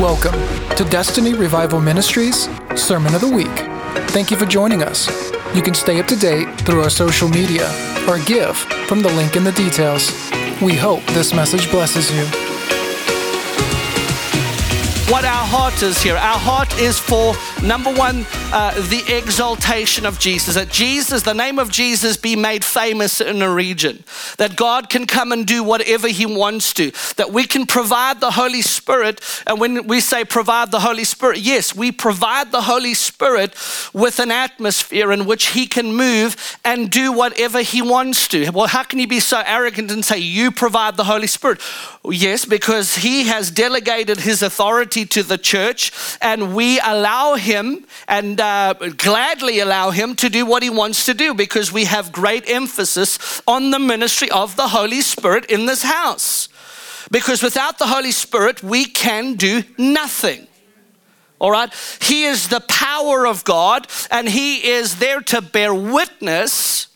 Welcome to Destiny Revival Ministries Sermon of the Week. Thank you for joining us. You can stay up to date through our social media or give from the link in the details. We hope this message blesses you. What our heart is here, our heart is for number one, uh, the exaltation of Jesus. That Jesus, the name of Jesus, be made famous in a region. That God can come and do whatever He wants to. That we can provide the Holy Spirit. And when we say provide the Holy Spirit, yes, we provide the Holy Spirit with an atmosphere in which He can move and do whatever He wants to. Well, how can you be so arrogant and say you provide the Holy Spirit? Yes, because He has delegated His authority to the church, and we allow Him and uh, gladly allow Him to do what He wants to do because we have great emphasis on the ministry of the Holy Spirit in this house. Because without the Holy Spirit, we can do nothing. All right? He is the power of God, and He is there to bear witness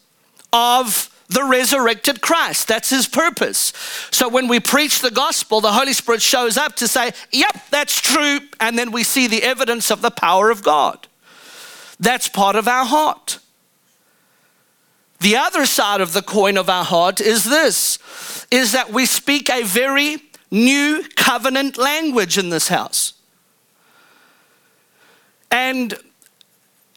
of the resurrected Christ. That's his purpose. So when we preach the gospel, the Holy Spirit shows up to say, Yep, that's true. And then we see the evidence of the power of God. That's part of our heart. The other side of the coin of our heart is this is that we speak a very new covenant language in this house. And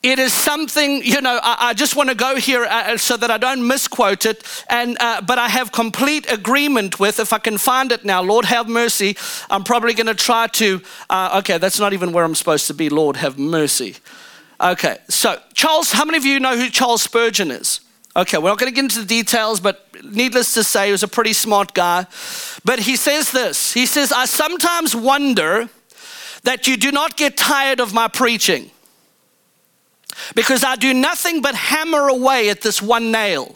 it is something you know i, I just want to go here uh, so that i don't misquote it. And uh, but i have complete agreement with if i can find it now lord have mercy. I'm probably going to try to uh, okay that's not even where i'm supposed to be. Lord have mercy. Okay so charles how many of you know who charles spurgeon is? Okay we're not going to get into the details but needless to say he was a pretty smart guy. But he says this. He says i sometimes wonder that you do not get tired of my preaching because I do nothing but hammer away at this one nail.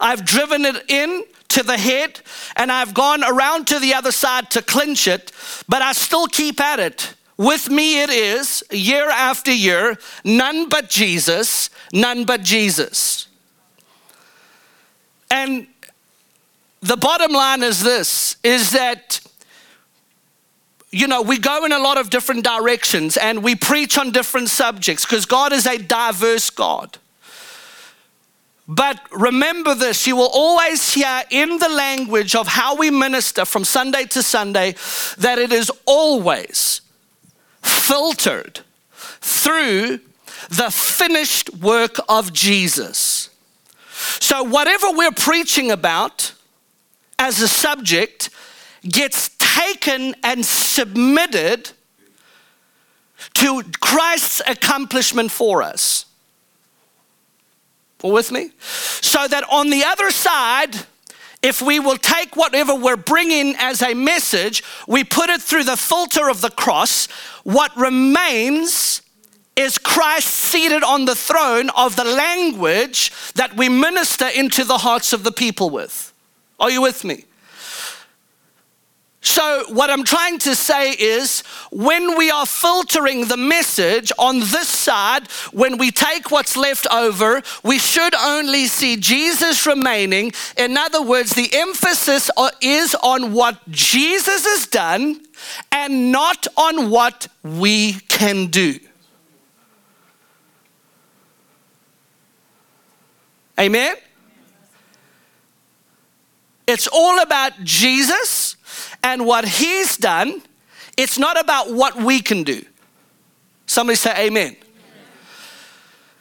I've driven it in to the head and I've gone around to the other side to clinch it, but I still keep at it. With me, it is year after year, none but Jesus, none but Jesus. And the bottom line is this is that you know, we go in a lot of different directions and we preach on different subjects because God is a diverse God. But remember this you will always hear in the language of how we minister from Sunday to Sunday that it is always filtered through the finished work of Jesus. So, whatever we're preaching about as a subject gets taken and submitted to Christ's accomplishment for us. All with me? So that on the other side, if we will take whatever we're bringing as a message, we put it through the filter of the cross, what remains is Christ seated on the throne of the language that we minister into the hearts of the people with. Are you with me? So, what I'm trying to say is when we are filtering the message on this side, when we take what's left over, we should only see Jesus remaining. In other words, the emphasis is on what Jesus has done and not on what we can do. Amen? It's all about Jesus and what He's done. It's not about what we can do. Somebody say, Amen.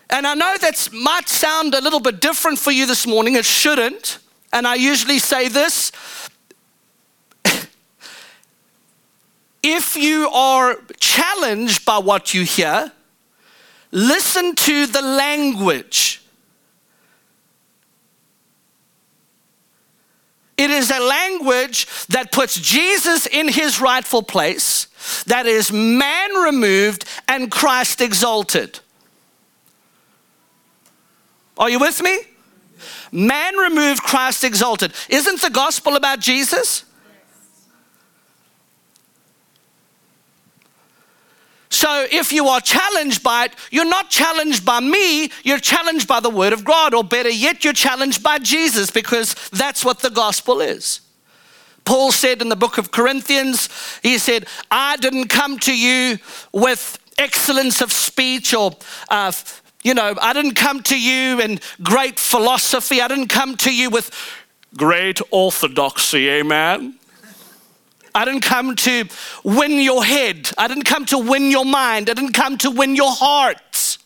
And I know that might sound a little bit different for you this morning. It shouldn't. And I usually say this if you are challenged by what you hear, listen to the language It is a language that puts Jesus in his rightful place, that is man removed and Christ exalted. Are you with me? Man removed, Christ exalted. Isn't the gospel about Jesus? So if you are challenged by it, you're not challenged by me, you're challenged by the Word of God, or better yet, you're challenged by Jesus because that's what the gospel is. Paul said in the book of Corinthians, he said, I didn't come to you with excellence of speech or uh, you know, I didn't come to you in great philosophy. I didn't come to you with great orthodoxy, amen. I didn't come to win your head. I didn't come to win your mind. I didn't come to win your heart.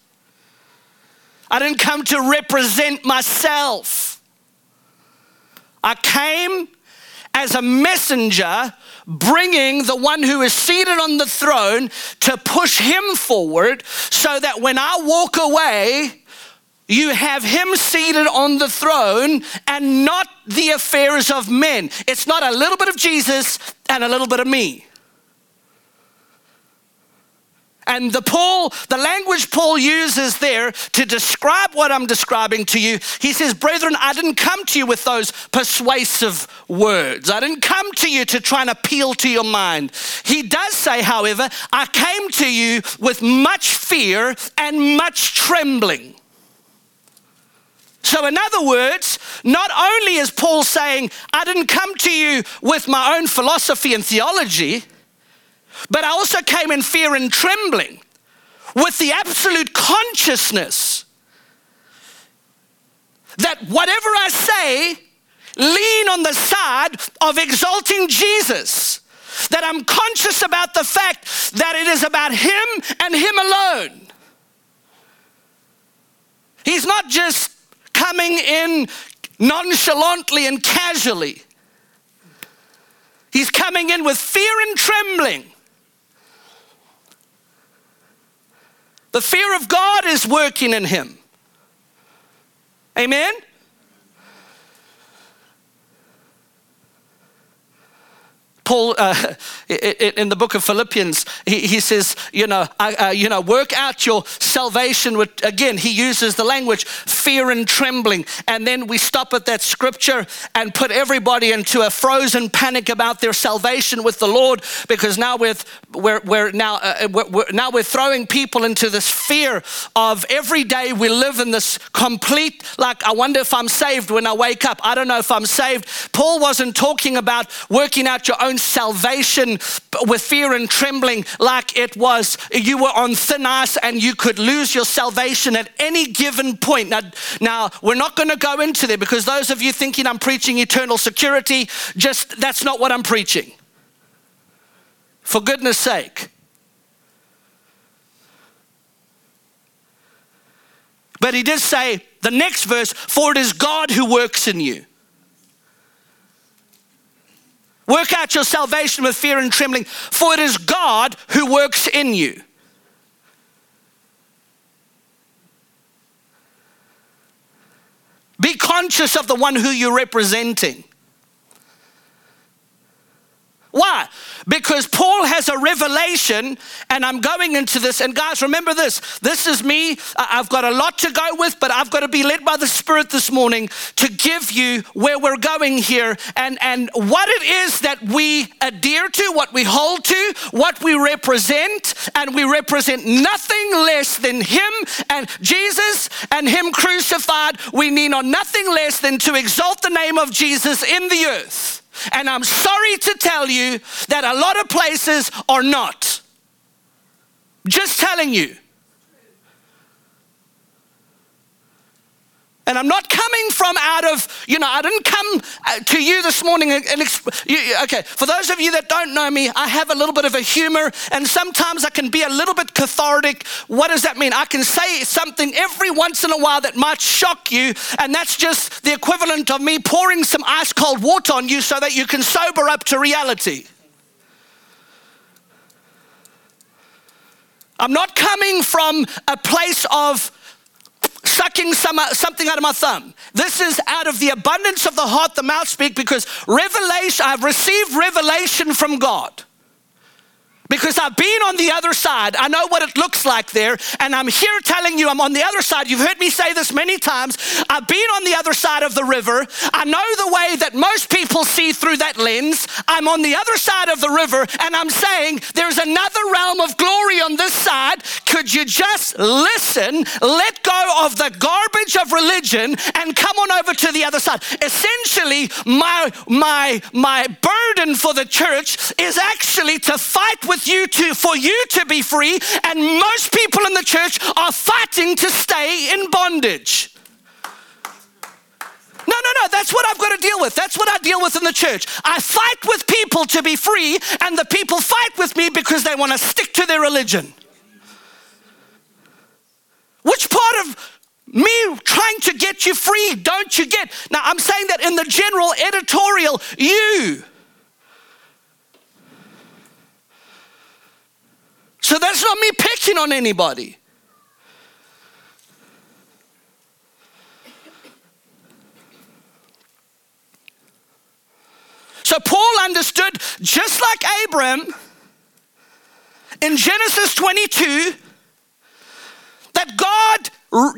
I didn't come to represent myself. I came as a messenger bringing the one who is seated on the throne to push him forward so that when I walk away, you have him seated on the throne and not the affairs of men. It's not a little bit of Jesus and a little bit of me. And the Paul, the language Paul uses there to describe what I'm describing to you, he says, Brethren, I didn't come to you with those persuasive words. I didn't come to you to try and appeal to your mind. He does say, however, I came to you with much fear and much trembling. So, in other words, not only is Paul saying, I didn't come to you with my own philosophy and theology, but I also came in fear and trembling with the absolute consciousness that whatever I say, lean on the side of exalting Jesus. That I'm conscious about the fact that it is about Him and Him alone. He's not just coming in nonchalantly and casually. He's coming in with fear and trembling. The fear of God is working in him. Amen? Paul, uh, in the book of Philippians, he, says, you know, uh, you know, work out your salvation with, again, he uses the language fear and trembling. And then we stop at that scripture and put everybody into a frozen panic about their salvation with the Lord because now we're, we're, we're now, uh, we're, we're, now we're throwing people into this fear of every day we live in this complete, like, I wonder if I'm saved when I wake up. I don't know if I'm saved. Paul wasn't talking about working out your own own salvation with fear and trembling, like it was you were on thin ice and you could lose your salvation at any given point. Now, now we're not going to go into there because those of you thinking I'm preaching eternal security, just that's not what I'm preaching. For goodness sake. But he did say, the next verse, for it is God who works in you. Work out your salvation with fear and trembling, for it is God who works in you. Be conscious of the one who you're representing. Why? Because Paul has a revelation, and I'm going into this. And guys, remember this this is me. I've got a lot to go with, but I've got to be led by the Spirit this morning to give you where we're going here and, and what it is that we adhere to, what we hold to, what we represent. And we represent nothing less than Him and Jesus and Him crucified. We need on nothing less than to exalt the name of Jesus in the earth. And I'm sorry to tell you that a lot of places are not. Just telling you. And I'm not coming from out of, you know, I didn't come uh, to you this morning and, and you, okay, for those of you that don't know me, I have a little bit of a humor and sometimes I can be a little bit cathartic. What does that mean? I can say something every once in a while that might shock you, and that's just the equivalent of me pouring some ice cold water on you so that you can sober up to reality. I'm not coming from a place of sucking some, uh, something out of my thumb. This is out of the abundance of the heart, the mouth speak, because revelation, I've received revelation from God. because I've been on the other side. I know what it looks like there, and I'm here telling you I'm on the other side. You've heard me say this many times. I've been on the other side of the river. I know the way that most people see through that lens. I'm on the other side of the river, and I'm saying there's another realm of glory on this side. Could you just listen, let go of the garbage of religion, and come on over to the other side? Essentially, my my my burden for the church is actually to fight with you to for you to be free, and most people in the church are fighting to stay in bondage. No, no, no, that's what I've got to deal with. That's what I deal with in the church. I fight with people to be free, and the people fight with me because they want to stick to their religion. Which part of me trying to get you free don't you get? Now, I'm saying that in the general editorial, you. So that's not me picking on anybody. So Paul understood, just like Abram in Genesis 22, that God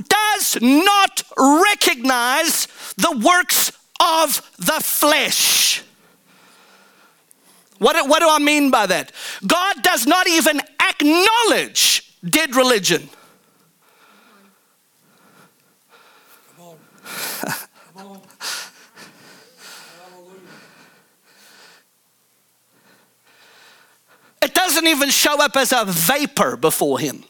does not recognize the works of the flesh. What, what do I mean by that? God does not even acknowledge dead religion. it doesn't even show up as a vapor before him.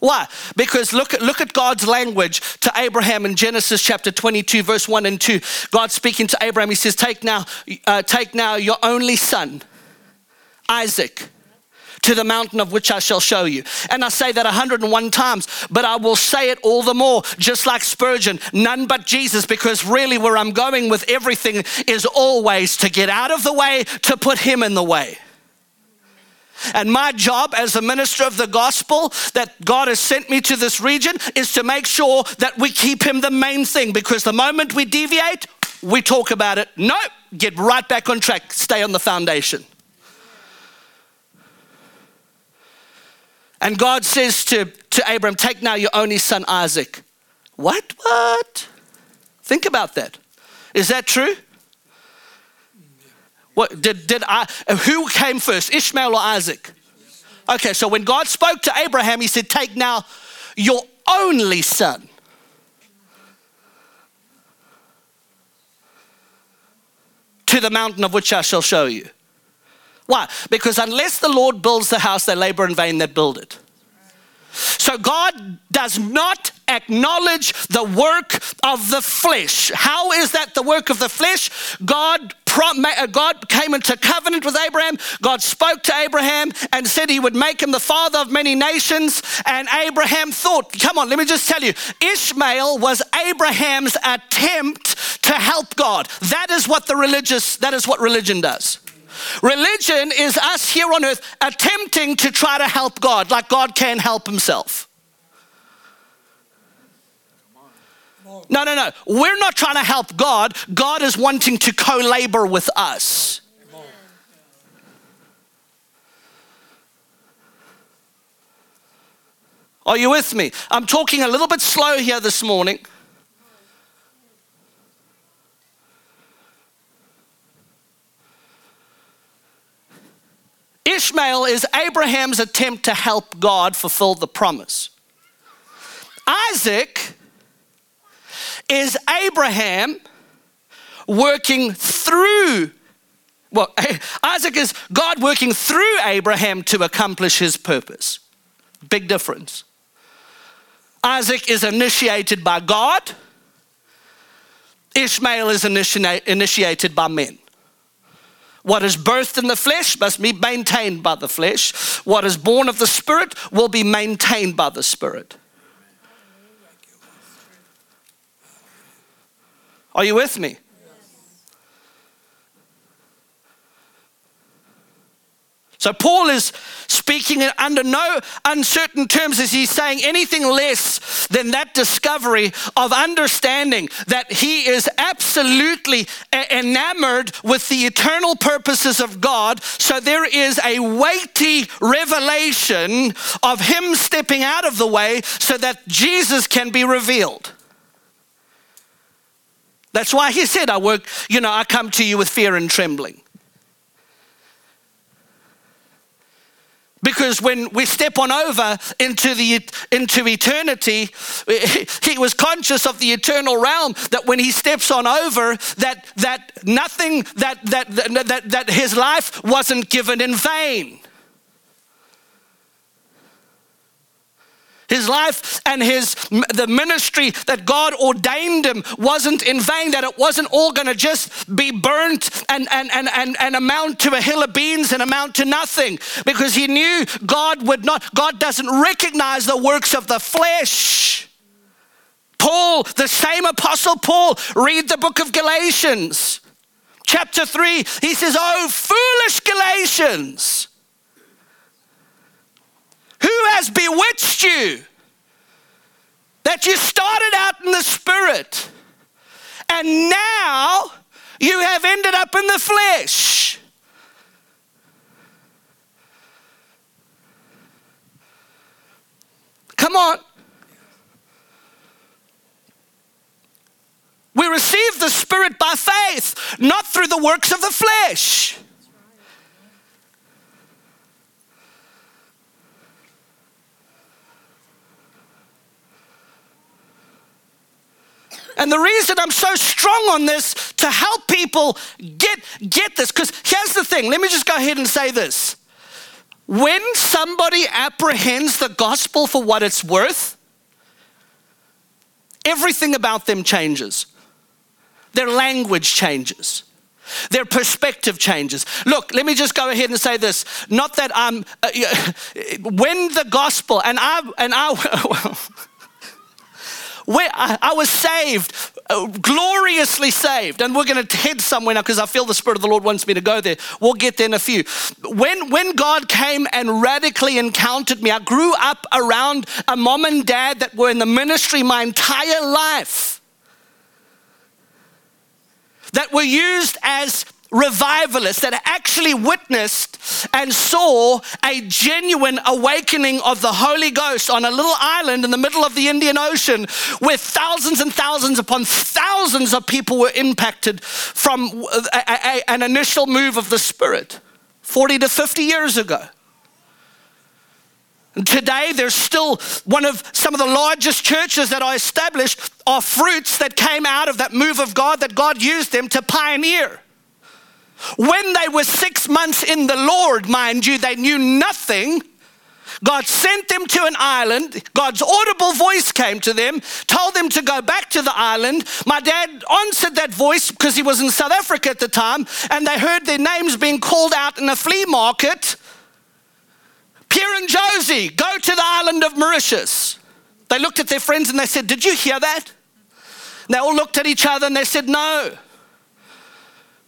Why? Because look at, look at God's language to Abraham in Genesis chapter 22, verse 1 and 2. God speaking to Abraham, he says, Take now, uh, take now your only son, Isaac, to the mountain of which I shall show you. And I say that 101 times, but I will say it all the more, just like Spurgeon, none but Jesus, because really where I'm going with everything is always to get out of the way, to put him in the way. And my job as a minister of the gospel that God has sent me to this region is to make sure that we keep Him the main thing because the moment we deviate, we talk about it. No, get right back on track, stay on the foundation. And God says to, to Abram, Take now your only son Isaac. What? What? Think about that. Is that true? What did, did I, who came first, Ishmael or Isaac? Okay, so when God spoke to Abraham, he said, Take now your only son. To the mountain of which I shall show you. Why? Because unless the Lord builds the house, they labor in vain that build it. So God does not acknowledge the work of the flesh. How is that the work of the flesh? God Uh, God came into covenant with Abraham. God spoke to Abraham and said he would make him the father of many nations. And Abraham thought, come on, let me just tell you, Ishmael was Abraham's attempt to help God. That is what the religious, that is what religion does. Religion is us here on earth attempting to try to help God like God can help himself. No, no, no. We're not trying to help God. God is wanting to co labor with us. Are you with me? I'm talking a little bit slow here this morning. Ishmael is Abraham's attempt to help God fulfill the promise. Isaac is Abraham working through well, Isaac is God working through Abraham to accomplish his purpose. Big difference. Isaac is initiated by God, Ishmael is initiated by men. What is birthed in the flesh must be maintained by the flesh. What is born of the Spirit will be maintained by the Spirit. Are you with me? So Paul is speaking under no uncertain terms as he's saying anything less than that discovery of understanding that he is absolutely enamored with the eternal purposes of God. So there is a weighty revelation of him stepping out of the way so that Jesus can be revealed. That's why he said, I work, you know, I come to you with fear and trembling. Because when we step on over into, the, into eternity, he was conscious of the eternal realm that when he steps on over, that, that nothing, that, that, that, that his life wasn't given in vain. His life and his the ministry that God ordained him wasn't in vain, that it wasn't all gonna just be burnt and, and, and, and, and amount to a hill of beans and amount to nothing. Because he knew God would not, God doesn't recognize the works of the flesh. Paul, the same apostle Paul, read the book of Galatians, chapter 3. He says, Oh, foolish Galatians. Who has bewitched you? That you started out in the spirit and now you have ended up in the flesh. Come on. We receive the Spirit by faith, not through the works of the flesh. And the reason I'm so strong on this to help people get get this cuz here's the thing. Let me just go ahead and say this. When somebody apprehends the gospel for what it's worth, everything about them changes. Their language changes. Their perspective changes. Look, let me just go ahead and say this. Not that I'm, uh, when the gospel, and I, and I, I, was saved, uh, gloriously saved. And we're going to head somewhere now because I feel the Spirit of the Lord wants me to go there. We'll get there in a few. When, when God came and radically encountered me, I grew up around a mom and dad that were in the ministry my entire life, that were used as revivalists that actually witnessed and saw a genuine awakening of the Holy Ghost on a little island in the middle of the Indian Ocean where thousands and thousands upon thousands of people were impacted from uh, a, a, an initial move of the Spirit 40 to 50 years ago. Today, there's still one of some of the largest churches that are established are fruits that came out of that move of God that God used them to pioneer. When they were six months in the Lord, mind you, they knew nothing. God sent them to an island. God's audible voice came to them, told them to go back to the island. My dad answered that voice because he was in South Africa at the time, and they heard their names being called out in a flea market. Pierre and Josie, go to the island of Mauritius. They looked at their friends and they said, Did you hear that? And they all looked at each other and they said, No.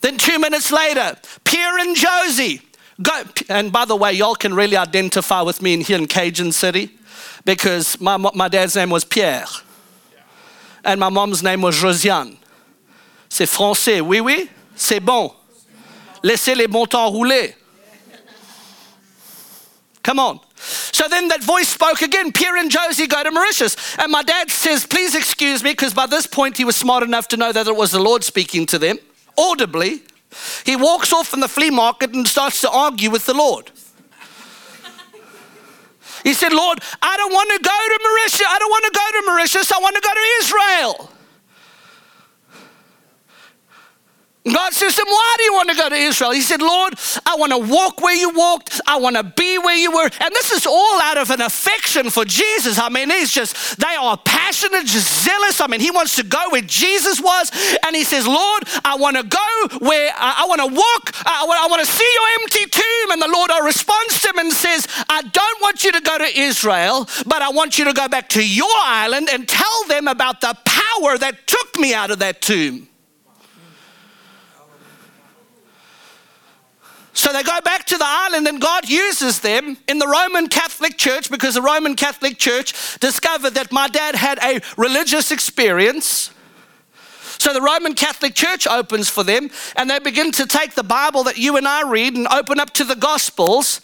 Then two minutes later, Pierre and Josie go. And by the way, y'all can really identify with me in here in Cajun City because my, my dad's name was Pierre and my mom's name was Josiane. C'est français, oui, oui, c'est bon. Laissez les bons temps rouler. Come on. So then that voice spoke again. Pierre and Josie go to Mauritius. And my dad says, Please excuse me, because by this point he was smart enough to know that it was the Lord speaking to them audibly, he walks off from the flea market and starts to argue with the Lord. He said, Lord, I don't want to go to Mauritius. I don't want to go to Mauritius. I want to go to Israel. God says to him, Why do you want to go to Israel? He said, Lord, I want to walk where you walked. I want to be where you were. And this is all out of an affection for Jesus. I mean, he's just, they are passionate, just zealous. I mean, he wants to go where Jesus was. And he says, Lord, I want to go where I, I want to walk. I, I want to see your empty tomb. And the Lord responds to him and says, I don't want you to go to Israel, but I want you to go back to your island and tell them about the power that took me out of that tomb. So they go back to the island, and God uses them in the Roman Catholic Church because the Roman Catholic Church discovered that my dad had a religious experience. So the Roman Catholic Church opens for them, and they begin to take the Bible that you and I read and open up to the Gospels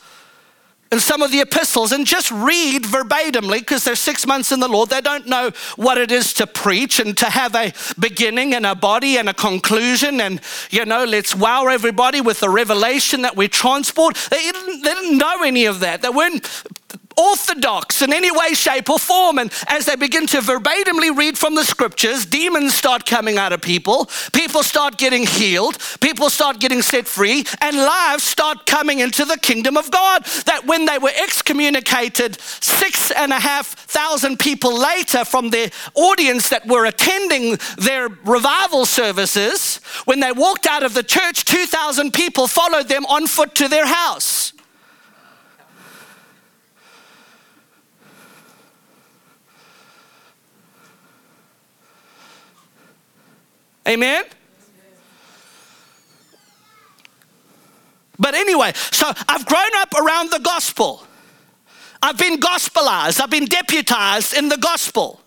and some of the epistles and just read verbatimly because they're six months in the Lord. They don't know what it is to preach and to have a beginning and a body and a conclusion. And, you know, let's wow everybody with the revelation that we transport. They didn't, they didn't know any of that. They weren't orthodox in any way, shape, or form. And as they begin to verbatimly read from the scriptures, demons start coming out of people, people start getting healed, people start getting set free, and lives start coming into the kingdom of God. That when they were excommunicated, six and a half thousand people later from their audience that were attending their revival services, when they walked out of the church, 2,000 people followed them on foot to their house. Amen? But anyway, so I've grown up around the gospel. I've been gospelized, I've been deputized in the gospel.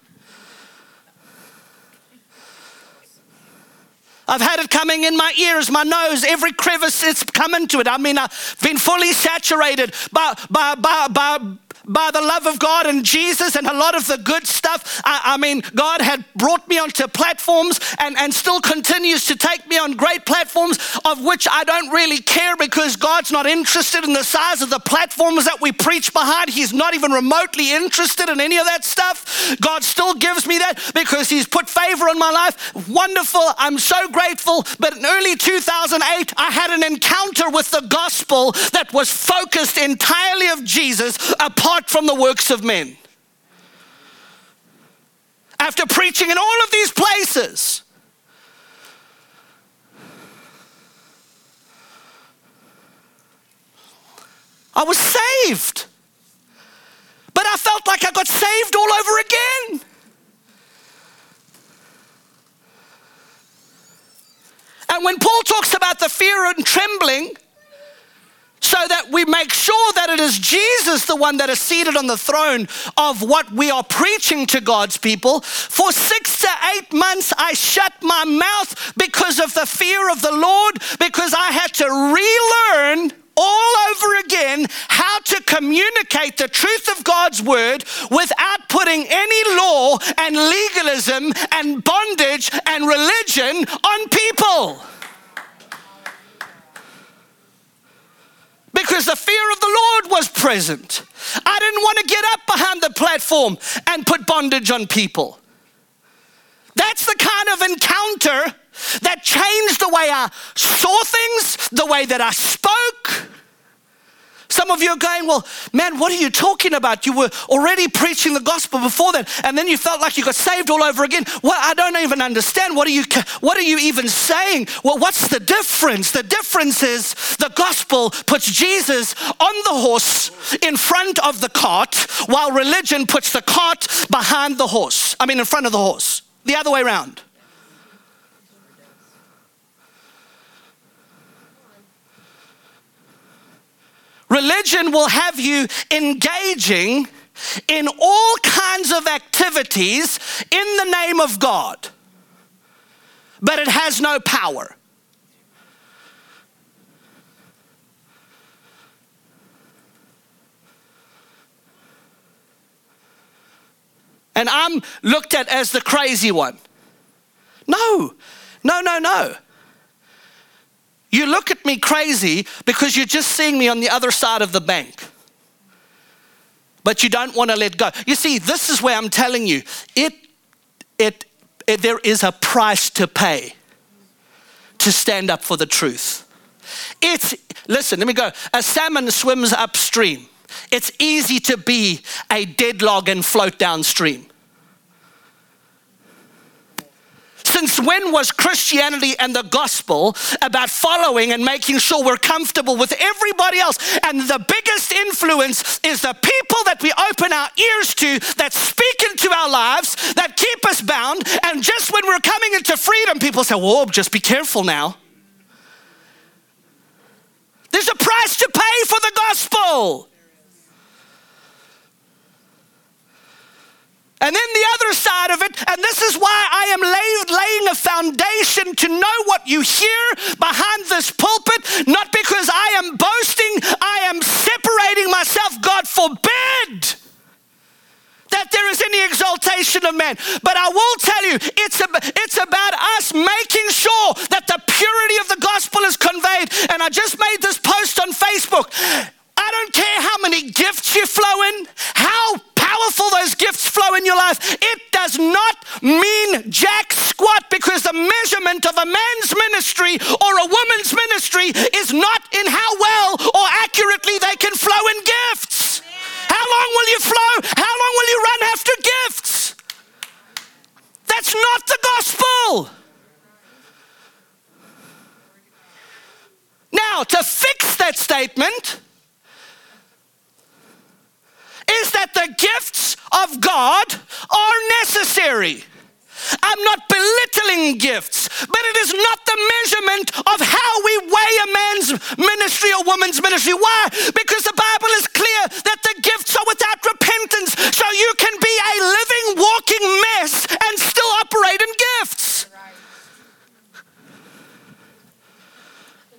I've had it coming in my ears, my nose, every crevice it's come into it. I mean, I've been fully saturated by, by, by, by by the love of God and Jesus and a lot of the good stuff. I, I, mean, God had brought me onto platforms and, and still continues to take me on great platforms of which I don't really care because God's not interested in the size of the platforms that we preach behind. He's not even remotely interested in any of that stuff. God still gives me that because He's put favor on my life. Wonderful. I'm so grateful. But in early 2008, I had an encounter with the gospel that was focused entirely of Jesus apart from the works of men. After preaching in all of these places, I was saved. But I felt like I got saved all over again. And when Paul talks about the fear and trembling, so that we make sure that it is Jesus, the one that is seated on the throne of what we are preaching to God's people. For six to eight months, I shut my mouth because of the fear of the Lord, because I had to relearn all over again how to communicate the truth of God's word without putting any law and legalism and bondage and religion on people. Because the fear of the Lord was present. I didn't want to get up behind the platform and put bondage on people. That's the kind of encounter that changed the way I saw things, the way that I spoke. Some of you are going, Well, man, what are you talking about? You were already preaching the gospel before that, and then you felt like you got saved all over again. Well, I don't even understand. What are you, what are you even saying? Well, what's the difference? The difference is the gospel puts Jesus on the horse in front of the cart, while religion puts the cart behind the horse. I mean, in front of the horse, the other way around. Religion will have you engaging in all kinds of activities in the name of God, but it has no power. And I'm looked at as the crazy one. No, no, no, no. You look at me crazy because you're just seeing me on the other side of the bank. But you don't want to let go. You see, this is where I'm telling you it, it, it, there is a price to pay to stand up for the truth. It's, listen, let me go. A salmon swims upstream. It's easy to be a dead log and float downstream. Since when was Christianity and the gospel about following and making sure we're comfortable with everybody else? And the biggest influence is the people that we open our ears to that speak into our lives, that keep us bound. And just when we're coming into freedom, people say, Whoa, just be careful now. There's a price to pay for the gospel. And then the other side of it, and this is why I am lay, laying a foundation to know what you hear behind this pulpit, not because I am boasting, I am separating myself. God forbid that there is any exaltation of man. But I will tell you, it's, it's about us making sure that the purity of the gospel is conveyed. And I just made this post on Facebook. I don't care how many gifts you flow in, how powerful those gifts flow in your life. It does not mean jack squat because the measurement of a man's ministry or a woman's ministry is not in how well or accurately they can flow in gifts. How long will you flow? How long will you run after gifts? That's not the gospel. Now, to fix that statement, is that the gifts of God are necessary. I'm not belittling gifts, but it is not the measurement of how we weigh a man's ministry or woman's ministry. Why? Because the Bible is clear that the gifts are without repentance. So you can be a living, walking mess and still operate in gifts.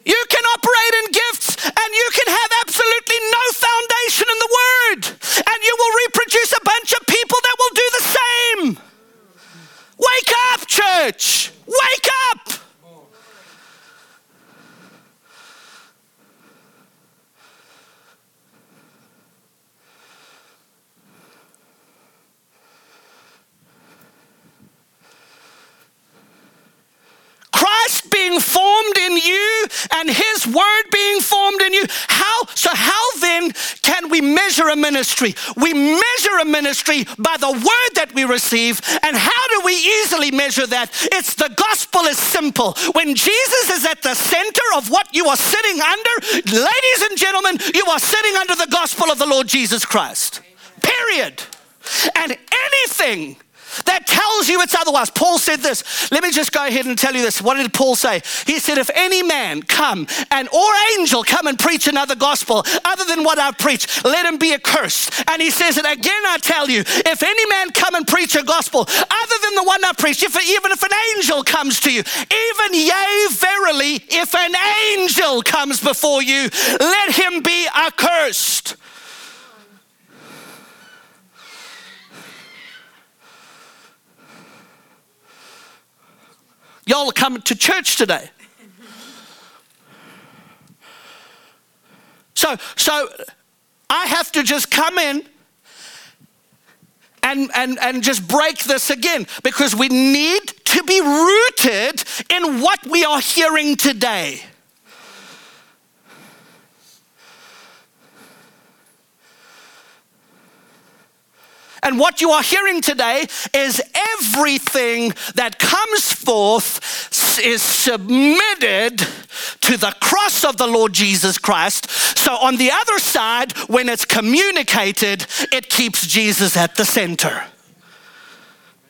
You can operate in gifts and you can have absolutely no foundation in the Word, and you will reproduce a bunch of people that will do the same. Wake up, church! Wake up! Christ being formed in you and his word being formed in you. How so how then can we measure a ministry? We measure a ministry by the word that we receive. And how do we easily measure that? It's the gospel is simple. When Jesus is at the center of what you are sitting under, ladies and gentlemen, you are sitting under the gospel of the Lord Jesus Christ. Period. And anything that tells you it's otherwise. Paul said this. Let me just go ahead and tell you this. What did Paul say? He said, If any man come and or angel come and preach another gospel other than what I've preached, let him be accursed. And he says, And again I tell you, if any man come and preach a gospel other than the one I preached, if, even if an angel comes to you, even yea, verily, if an angel comes before you, let him be accursed. Y'all are coming to church today. So, so I have to just come in and, and, and just break this again because we need to be rooted in what we are hearing today. And what you are hearing today is everything that comes forth is submitted to the cross of the Lord Jesus Christ. So, on the other side, when it's communicated, it keeps Jesus at the center.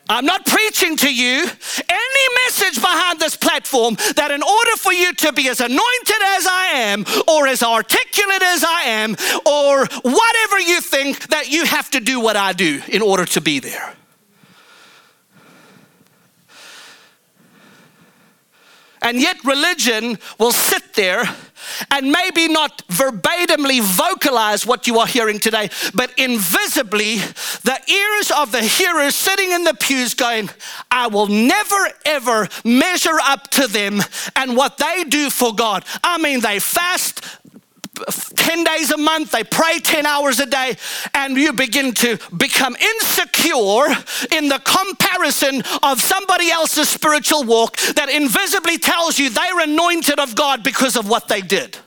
I'm not preaching to you any message behind this platform that in order for you to be as anointed as I am, or as articulate as I am, or whatever you think, that you have to do what I do in order to be there. And yet, religion will sit there and maybe not verbatimly vocalize what you are hearing today, but invisibly, the ears of the hearers sitting in the pews going, I will never ever measure up to them and what they do for God. I mean, they fast, 10 days a month, they pray 10 hours a day, and you begin to become insecure in the comparison of somebody else's spiritual walk that invisibly tells you they're anointed of God because of what they did.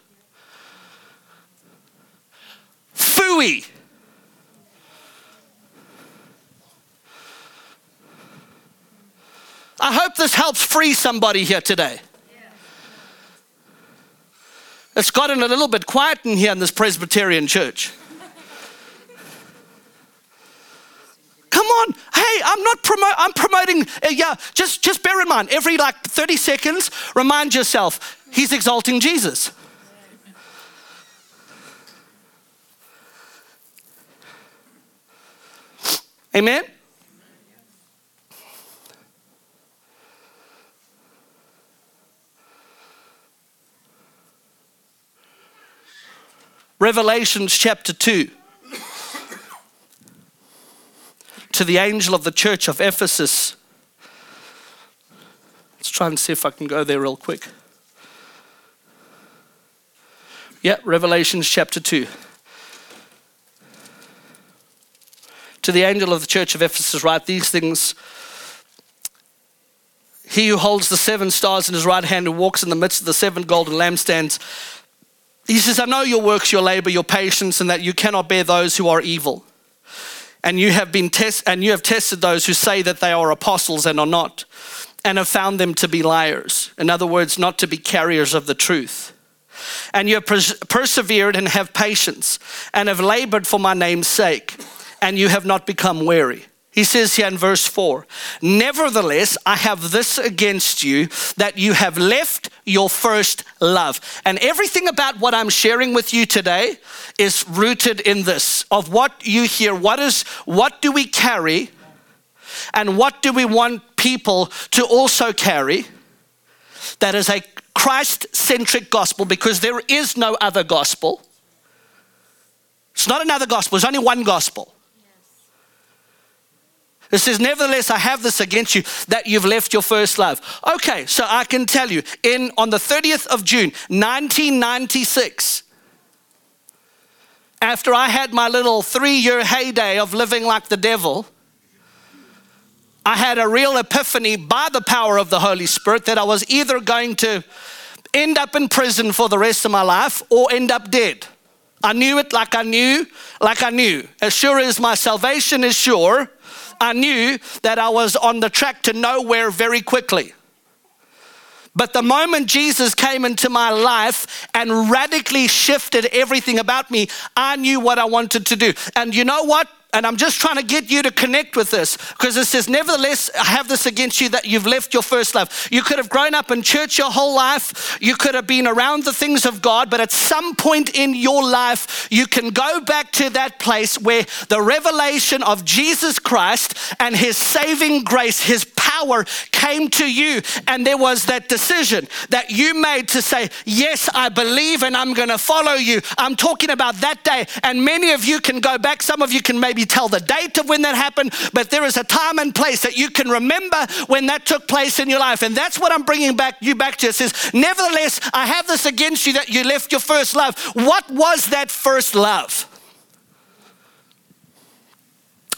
Fooey. I hope this helps free somebody here today. It's gotten a little bit quiet in here in this Presbyterian church. Come on, hey, I'm not promoting. I'm promoting. Uh, yeah, just just bear in mind every like 30 seconds, remind yourself he's exalting Jesus. Amen. Revelations chapter 2. To the angel of the church of Ephesus. Let's try and see if I can go there real quick. Yeah, Revelations chapter 2. To the angel of the church of Ephesus, write these things. He who holds the seven stars in his right hand and walks in the midst of the seven golden lampstands he says, I know your works, your labor, your patience, and that you cannot bear those who are evil. And you have been test and you have tested those who say that they are apostles and are not, and have found them to be liars. In other words, not to be carriers of the truth. And you have pers- persevered and have patience, and have labored for my name's sake, and you have not become weary. He says here in verse 4 Nevertheless, I have this against you that you have left your first love. And everything about what I'm sharing with you today is rooted in this of what you hear. What is what do we carry? And what do we want people to also carry? That is a Christ centric gospel because there is no other gospel. It's not another gospel, there's only one gospel. It says, Nevertheless, I have this against you that you've left your first love. Okay, so I can tell you, in on the 30th of June, 1996, after I had my little three year heyday of living like the devil, I had a real epiphany by the power of the Holy Spirit that I was either going to end up in prison for the rest of my life or end up dead. I knew it like I knew, like I knew. As sure as my salvation is sure, I knew that I was on the track to nowhere very quickly. But the moment Jesus came into my life and radically shifted everything about me, I knew what I wanted to do. And you know what? And I'm just trying to get you to connect with this because it says, Nevertheless, I have this against you that you've left your first love. You could have grown up in church your whole life, you could have been around the things of God, but at some point in your life, you can go back to that place where the revelation of Jesus Christ and his saving grace, his power came to you. And there was that decision that you made to say, Yes, I believe and I'm going to follow you. I'm talking about that day. And many of you can go back, some of you can maybe tell the date of when that happened, but there is a time and place that you can remember when that took place in your life. And that's what I'm bringing back you back to. It says, Nevertheless, I have this against you that you left your first love. What was that first love?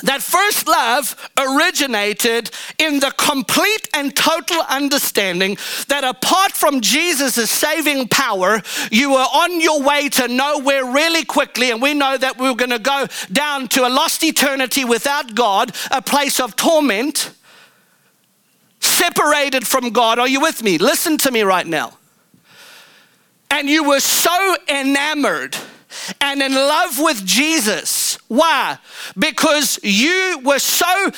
That first love originated in the complete and total understanding that apart from Jesus' saving power, you were on your way to nowhere really quickly. And we know that we we're going to go down to a lost eternity without God, a place of torment, separated from God. Are you with me? Listen to me right now. And you were so enamored and in love with Jesus. Why? Because you were so,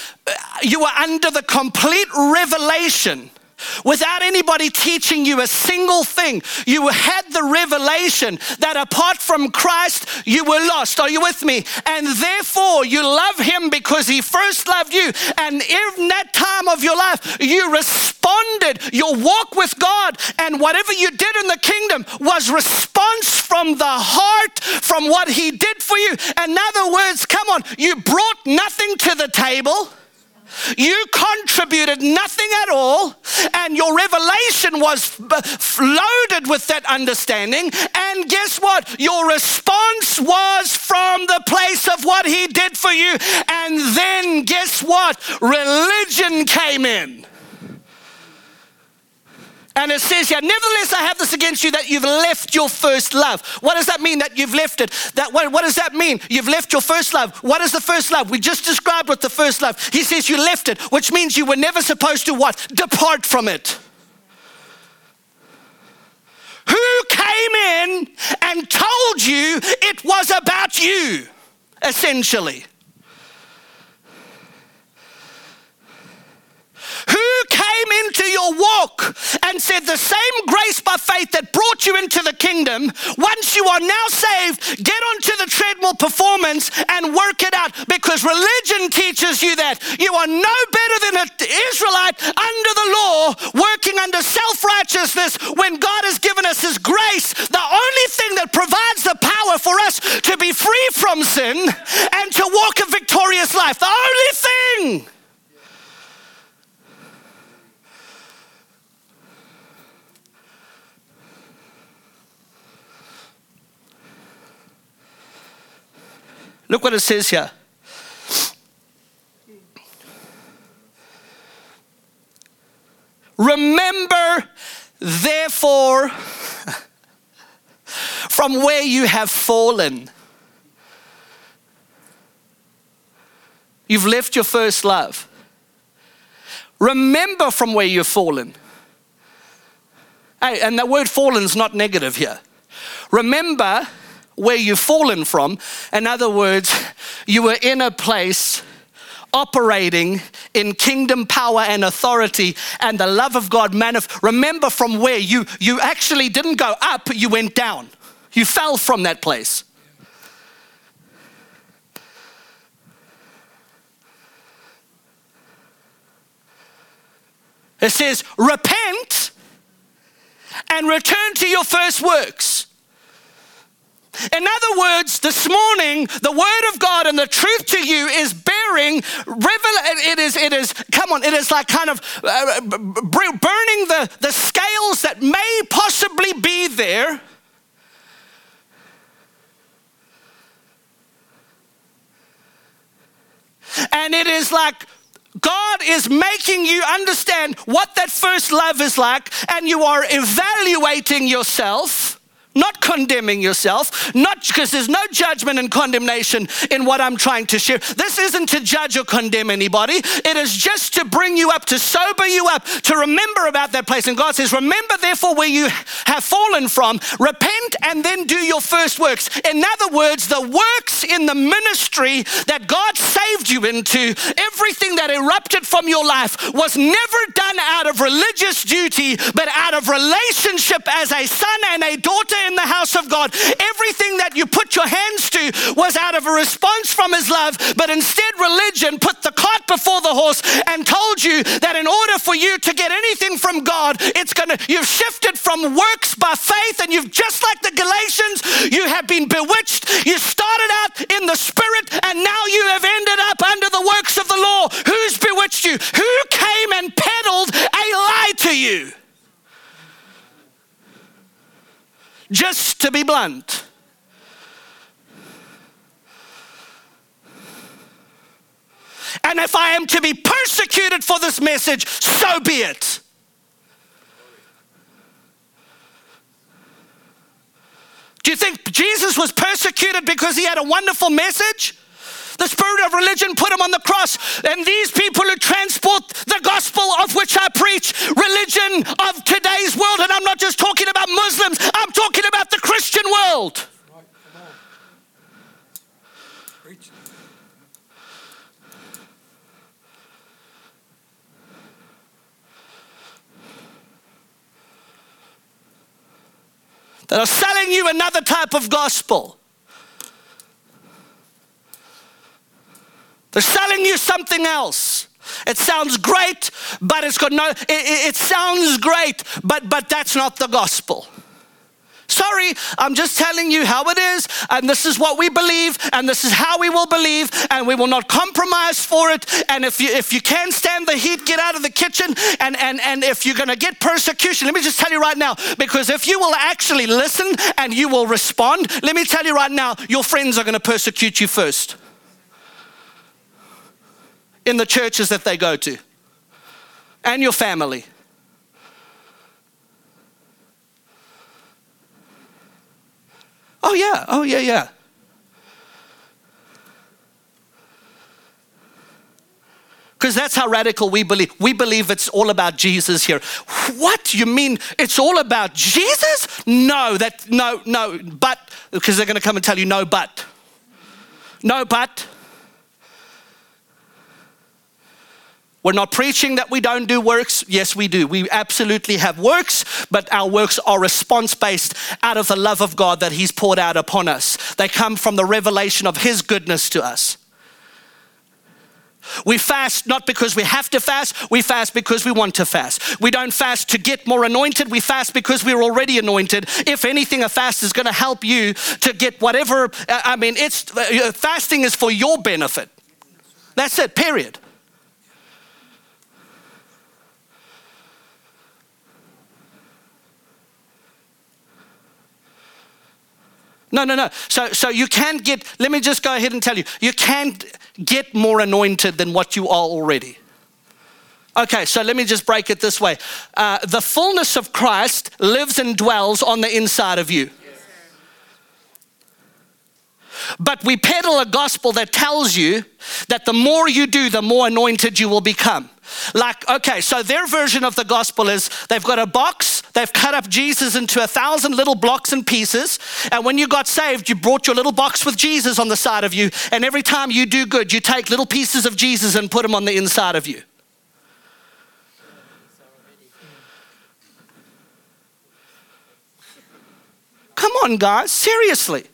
you were under the complete revelation without anybody teaching you a single thing. You had the revelation that apart from Christ, you were lost. Are you with me? And therefore, you love Him because He first loved you. And in that time of your life, you responded. Your walk with God and whatever you did in the kingdom was response from the heart, from what He did for you. In other words, come on, you brought nothing to the table. You contributed nothing at all, and your revelation was loaded with that understanding. And guess what? Your response was from the place of what He did for you. And then guess what? Religion came in. And it says here, nevertheless, I have this against you that you've left your first love. What does that mean that you've left it? That what, what does that mean? You've left your first love. What is the first love? We just described what the first love. He says you left it, which means you were never supposed to what? Depart from it. Who came in and told you it was about you, essentially? Who came into your walk and said, The same grace by faith that brought you into the kingdom, once you are now saved, get onto the treadmill performance and work it out because religion teaches you that. You are no better than an Israelite under the law, working under self righteousness when God has given us His grace. The only thing that provides the power for us to be free from sin and to walk a victorious life. The only thing. Look what it says here. Remember, therefore, from where you have fallen. You've left your first love. Remember from where you've fallen. Hey, and that word fallen is not negative here. Remember where you've fallen from. In other words, you were in a place operating in kingdom power and authority and the love of God manif- remember from where you you actually didn't go up you went down. You fell from that place. It says repent and return to your first works in other words, this morning, the word of God and the truth to you is bearing it is it is come on, it is like kind of uh, burning the the scales that may possibly be there. And it is like God is making you understand what that first love is like, and you are evaluating yourself not condemning yourself, not because there's no judgment and condemnation in what I'm trying to share. This isn't to judge or condemn anybody, it is just to bring you up, to sober you up, to remember about that place. And God says, Remember therefore where you have fallen from, repent and then do your first works. In other words, the works in the ministry that God saved you into, everything that erupted from your life was never done out of religious duty, but out of relationship as a son and a daughter in the house of God. Everything that you put your hands to was out of a response from His love, but instead, religion put the cart before the horse and told you that in order for you to get anything from God, it's gonna, you've shifted from works by faith, and you've just like the Galatians, you have been bewitched. You started out in the spirit, and now you have ended up under the works of the law. Who's bewitched you? Who came and peddled a lie to you? Just to be blunt. And if I am to be persecuted for this message, so be it. Do you think Jesus was persecuted because he had a wonderful message? The spirit of religion put him on the cross. And these people who transport the gospel of which I preach, religion of today's world, and I'm not just talking about Muslims, I'm talking about the Christian world. that are selling you another type of gospel. They're selling you something else. It sounds great, but it's got no, it, it, sounds great, but, but that's not the gospel. Sorry, I'm just telling you how it is, and this is what we believe, and this is how we will believe, and we will not compromise for it. And if you if you can't stand the heat, get out of the kitchen. And and and if you're gonna get persecution, let me just tell you right now, because if you will actually listen and you will respond, let me tell you right now, your friends are gonna persecute you first in the churches that they go to and your family. Oh, yeah, oh, yeah, yeah. Because that's how radical we believe. We believe it's all about Jesus here. What? You mean it's all about Jesus? No, that no, no, but because they're going to come and tell you no, but. No, but. We're not preaching that we don't do works. Yes, we do. We absolutely have works, but our works are response based out of the love of God that He's poured out upon us. They come from the revelation of His goodness to us. We fast not because we have to fast, we fast because we want to fast. We don't fast to get more anointed, we fast because we're already anointed. If anything, a fast is going to help you to get whatever. I mean, it's uh, fasting is for your benefit. That's it, period. No, no, no. So, so you can't get, let me just go ahead and tell you, you can't get more anointed than what you are already. Okay, so let me just break it this way. Uh, the fullness of Christ lives and dwells on the inside of you. But we peddle a gospel that tells you that the more you do, the more anointed you will become. Like, okay, so their version of the gospel is they've got a box, they've cut up Jesus into a thousand little blocks and pieces. And when you got saved, you brought your little box with Jesus on the side of you. And every time you do good, you take little pieces of Jesus and put them on the inside of you. Come on, guys, seriously.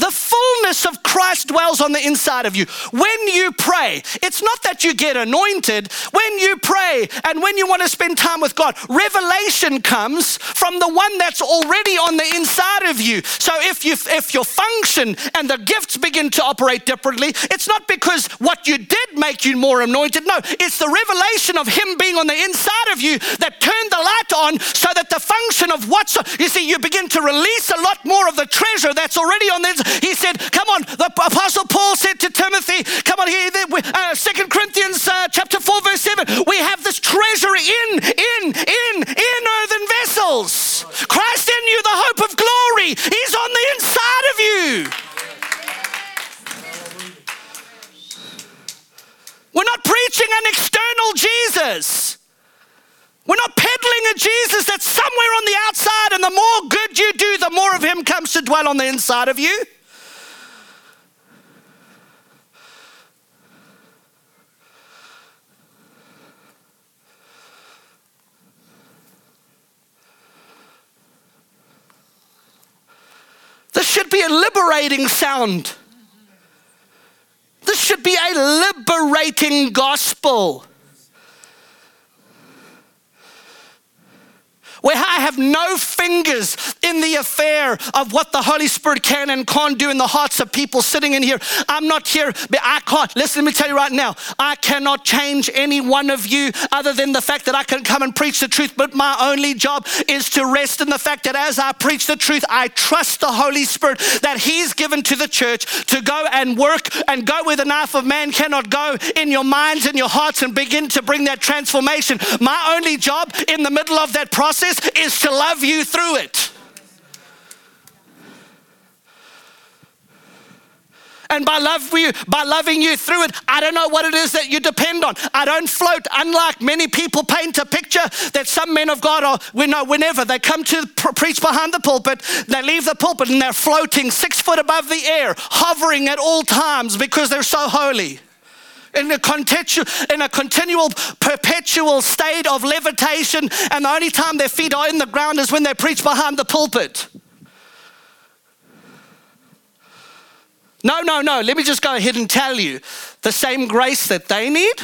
The fullness of Christ dwells on the inside of you. When you pray, it's not that you get anointed. When you pray and when you want to spend time with God, revelation comes from the one that's already on the inside of you. So if you if your function and the gifts begin to operate differently, it's not because what you did make you more anointed. No, it's the revelation of him being on the inside of you that turned the light on so that the function of what's you see you begin to release a lot more of the treasure that's already on the inside he said, Come on, the Apostle Paul said to Timothy, Come on here, uh, 2 Corinthians uh, chapter 4, verse 7, we have this treasure in, in, in, in earthen vessels. Christ in you, the hope of glory. He's on the inside of you. We're not preaching an external Jesus. We're not peddling a Jesus that's somewhere on the outside, and the more good you do, the more of Him comes to dwell on the inside of you. This should be a liberating sound. This should be a liberating gospel. Where I have no fingers in the affair of what the Holy Spirit can and can't do in the hearts of people sitting in here. I'm not here, but I can't. Listen, let me tell you right now, I cannot change any one of you other than the fact that I can come and preach the truth. But my only job is to rest in the fact that as I preach the truth, I trust the Holy Spirit that He's given to the church to go and work and go where the knife of man cannot go in your minds and your hearts and begin to bring that transformation. My only job in the middle of that process is to love you through it. And by love you, by loving you through it, I don't know what it is that you depend on. I don't float, unlike many people paint a picture that some men of God are, we know, whenever they come to preach behind the pulpit, they leave the pulpit and they're floating six foot above the air, hovering at all times because they're so holy in a, in a continual, perpetual state of levitation, and the only time their feet are in the ground is when they preach behind the pulpit. No, no, no. Let me just go ahead and tell you the same grace that they need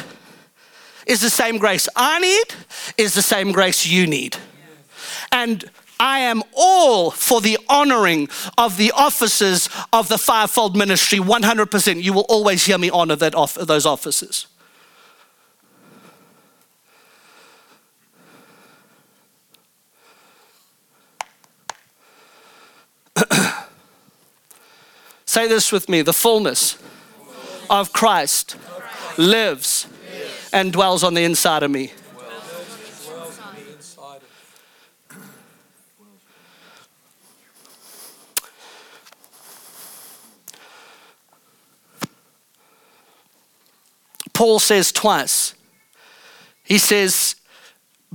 is the same grace I need, is the same grace you need. And I am all for the honoring of the offices of the fivefold ministry 100%. You will always hear me honor that off, those offices. Say this with me the fullness of Christ lives and dwells on the inside of me. Paul says twice. He says,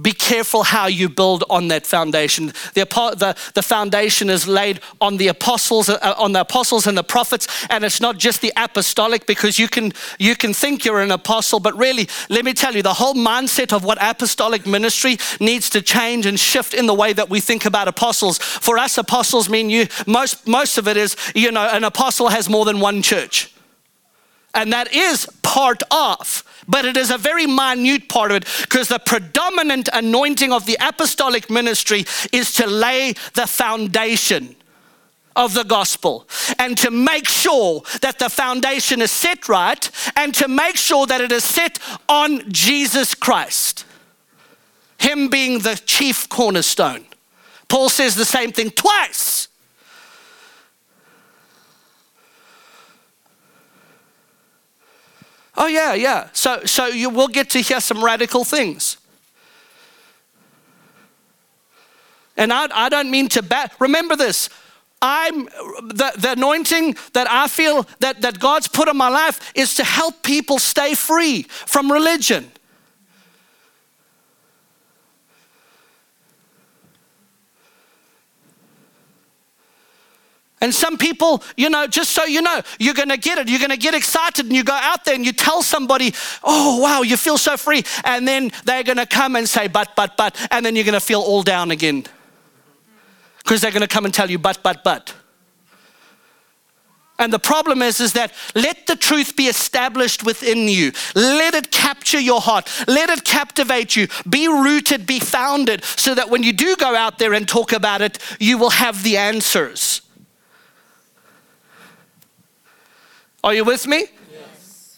be careful how you build on that foundation. The, the, the foundation is laid on the apostles, uh, on the apostles and the prophets, and it's not just the apostolic because you can you can think you're an apostle, but really, let me tell you, the whole mindset of what apostolic ministry needs to change and shift in the way that we think about apostles. For us, apostles mean you most most of it is you know an apostle has more than one church, and that is part of but it is a very minute part of it because the predominant anointing of the apostolic ministry is to lay the foundation of the gospel and to make sure that the foundation is set right and to make sure that it is set on Jesus Christ, Him being the chief cornerstone. Paul says the same thing twice. Oh, yeah, yeah. So, so you will get to hear some radical things. And I, I don't mean to bat. Remember this. I'm the, the anointing that I feel that, that God's put on my life is to help people stay free from religion. And some people, you know, just so you know, you're going to get it. You're going to get excited and you go out there and you tell somebody, oh, wow, you feel so free. And then they're going to come and say, but, but, but. And then you're going to feel all down again. Because they're going to come and tell you, but, but, but. And the problem is, is that let the truth be established within you. Let it capture your heart. Let it captivate you. Be rooted, be founded, so that when you do go out there and talk about it, you will have the answers. Are you with me? Yes.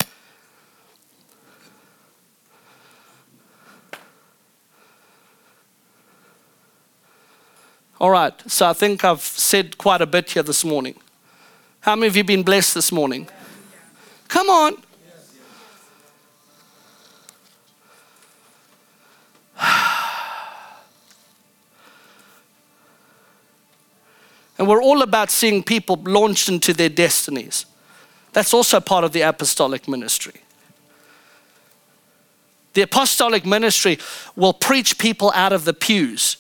All right, so I think I've said quite a bit here this morning. How many of you been blessed this morning? Come on. And we're all about seeing people launched into their destinies. That's also part of the apostolic ministry. The apostolic ministry will preach people out of the pews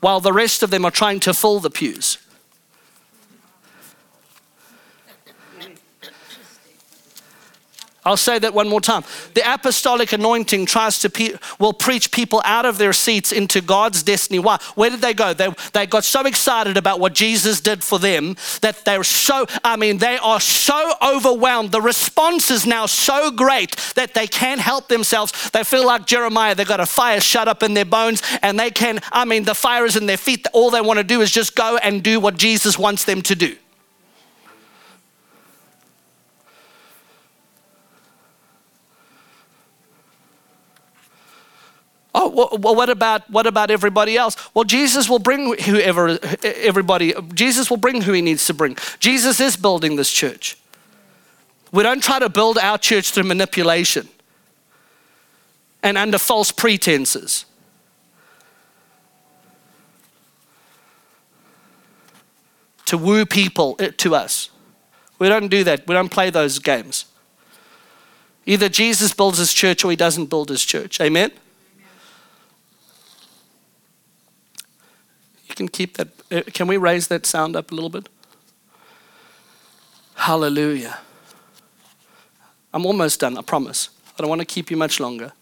while the rest of them are trying to fill the pews. I'll say that one more time. The apostolic anointing tries to pe- will preach people out of their seats into God's destiny. Why? Where did they go? They, they got so excited about what Jesus did for them that they're so, I mean, they are so overwhelmed. The response is now so great that they can't help themselves. They feel like Jeremiah. They've got a fire shut up in their bones and they can, I mean, the fire is in their feet. All they want to do is just go and do what Jesus wants them to do. Well, what about what about everybody else? Well, Jesus will bring whoever everybody. Jesus will bring who he needs to bring. Jesus is building this church. We don't try to build our church through manipulation and under false pretenses. To woo people eh, to us. We don't do that. We don't play those games. Either Jesus builds his church or he doesn't build his church. Amen? Can keep that. Uh, can we raise that sound up a little bit? Hallelujah. I'm almost done, I promise. I don't want to keep you much longer.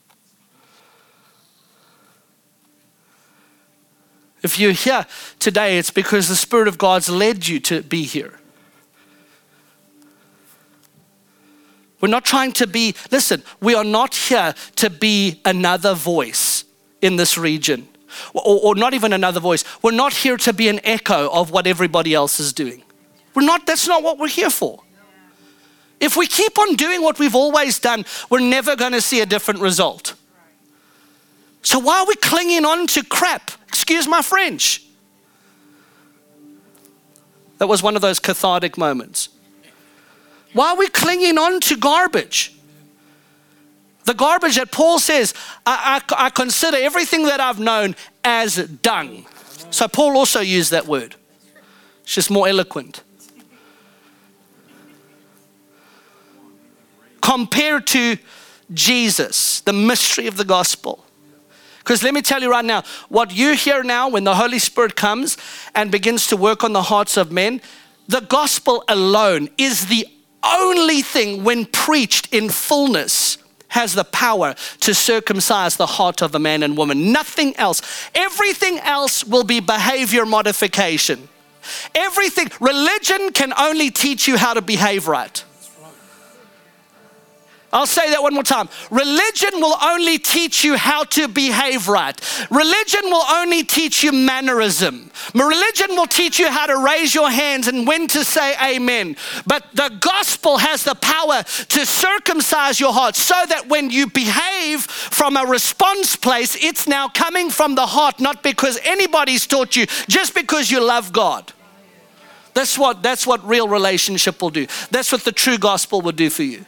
If you're here today, it's because the Spirit of God's led you to be here. We're not trying to be, listen, we are not here to be another voice in this region or, or not even another voice. We're not here to be an echo of what everybody else is doing. We're not, that's not what we're here for. If we keep on doing what we've always done, we're never going to see a different result. So why are we clinging on to crap? Excuse my French. That was one of those cathartic moments. Why are we clinging on to garbage? The garbage that Paul says, I, I, I consider everything that I've known as dung. So Paul also used that word. It's just more eloquent. Compared to Jesus, the mystery of the gospel. Because let me tell you right now, what you hear now when the Holy Spirit comes and begins to work on the hearts of men, the gospel alone is the only thing, when preached in fullness, has the power to circumcise the heart of a man and woman. Nothing else. Everything else will be behavior modification. Everything, religion can only teach you how to behave right. I'll say that one more time. Religion will only teach you how to behave right. Religion will only teach you mannerism. Religion will teach you how to raise your hands and when to say amen. But the gospel has the power to circumcise your heart so that when you behave from a response place, it's now coming from the heart, not because anybody's taught you, just because you love God. That's what, that's what real relationship will do. That's what the true gospel will do for you.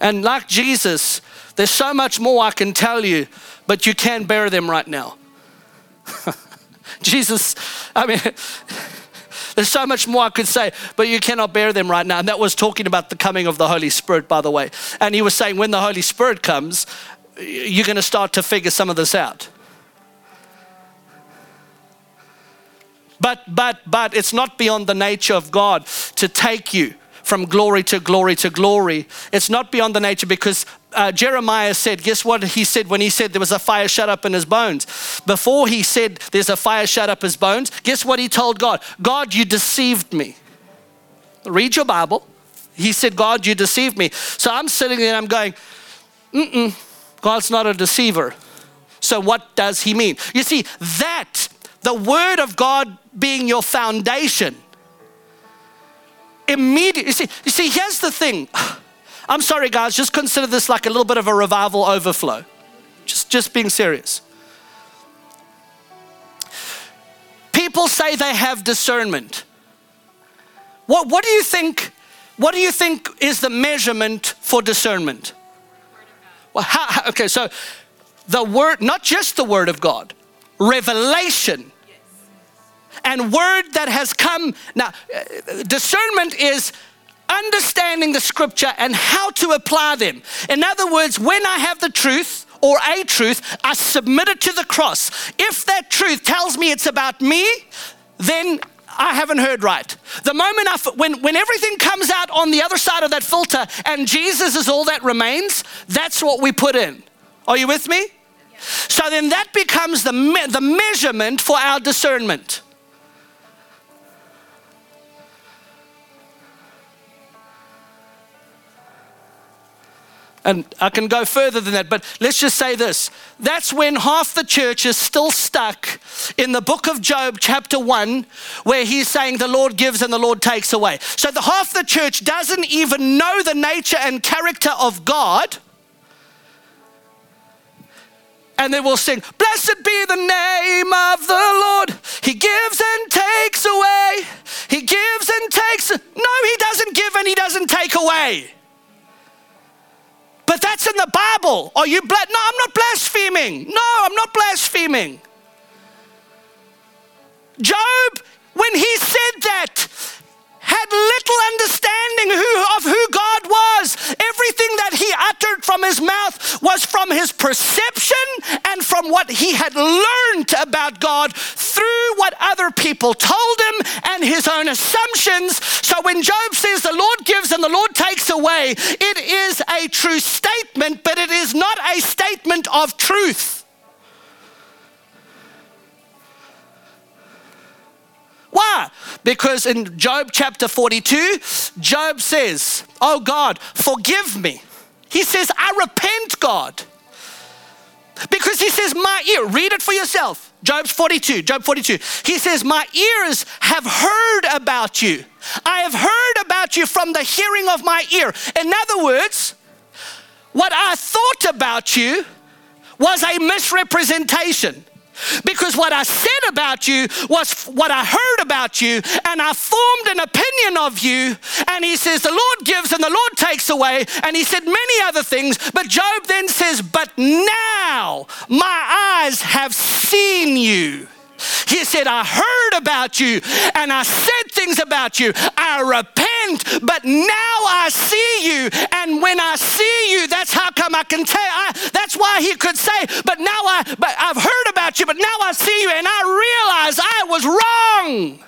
And like Jesus, there's so much more I can tell you, but you can't bear them right now. Jesus, I mean, there's so much more I could say, but you cannot bear them right now. And that was talking about the coming of the Holy Spirit, by the way. And he was saying, when the Holy Spirit comes, you're going to start to figure some of this out. But, but, but it's not beyond the nature of God to take you from glory to glory to glory. It's not beyond the nature because uh, Jeremiah said, guess what he said when he said there was a fire shut up in his bones? Before he said there's a fire shut up his bones, guess what he told God? God, you deceived me. Read your Bible. He said, God, you deceived me. So I'm sitting there and I'm going, mm God's not a deceiver. So what does he mean? You see, that, the word of God being your foundation, immediately, you see, you see, here's the thing. I'm sorry, guys, just consider this like a little bit of a revival overflow. Just, just being serious. People say they have discernment. What, what do you think? What do you think is the measurement for discernment? Well, how, okay, so the word, not just the word of God, revelation and word that has come. Now, uh, discernment is understanding the scripture and how to apply them. In other words, when I have the truth, or a truth, I submit it to the cross. If that truth tells me it's about me, then I haven't heard right. The moment I, when, when everything comes out on the other side of that filter and Jesus is all that remains, that's what we put in. Are you with me? So then that becomes the, me- the measurement for our discernment. And I can go further than that, but let's just say this. That's when half the church is still stuck in the book of Job, chapter 1, where he's saying the Lord gives and the Lord takes away. So the half the church doesn't even know the nature and character of God. And then we'll sing, Blessed be the name of the Lord. He gives and takes away. He gives and takes. No, he doesn't give and he doesn't take away. But that's in the Bible. Are you bla- No, I'm not blaspheming. No, I'm not blaspheming. Job, when he said that, had little understanding who, of who God was. Everything that he uttered from his mouth was from his perception and from what he had learned about God through what other people told him and his own assumptions. So when Job says the Lord gives and the Lord takes away, it is a true statement, but it is not a statement of truth. Why? Because in Job chapter 42, Job says, Oh God, forgive me. He says, I repent, God. Because he says, My ear, read it for yourself. Job 42, Job 42. He says, My ears have heard about you. I have heard about you from the hearing of my ear. In other words, what I thought about you was a misrepresentation. Because what I said about you was what I heard about you, and I formed an opinion of you. And he says, The Lord gives and the Lord takes away. And he said many other things. But Job then says, But now my eyes have seen you. He said, I heard about you and I said things about you. I repent, but now I see you. And when I see you, that's how come I can tell. I, that's why he could say, but now I, but I've heard about you, but now I see you and I realize I was wrong.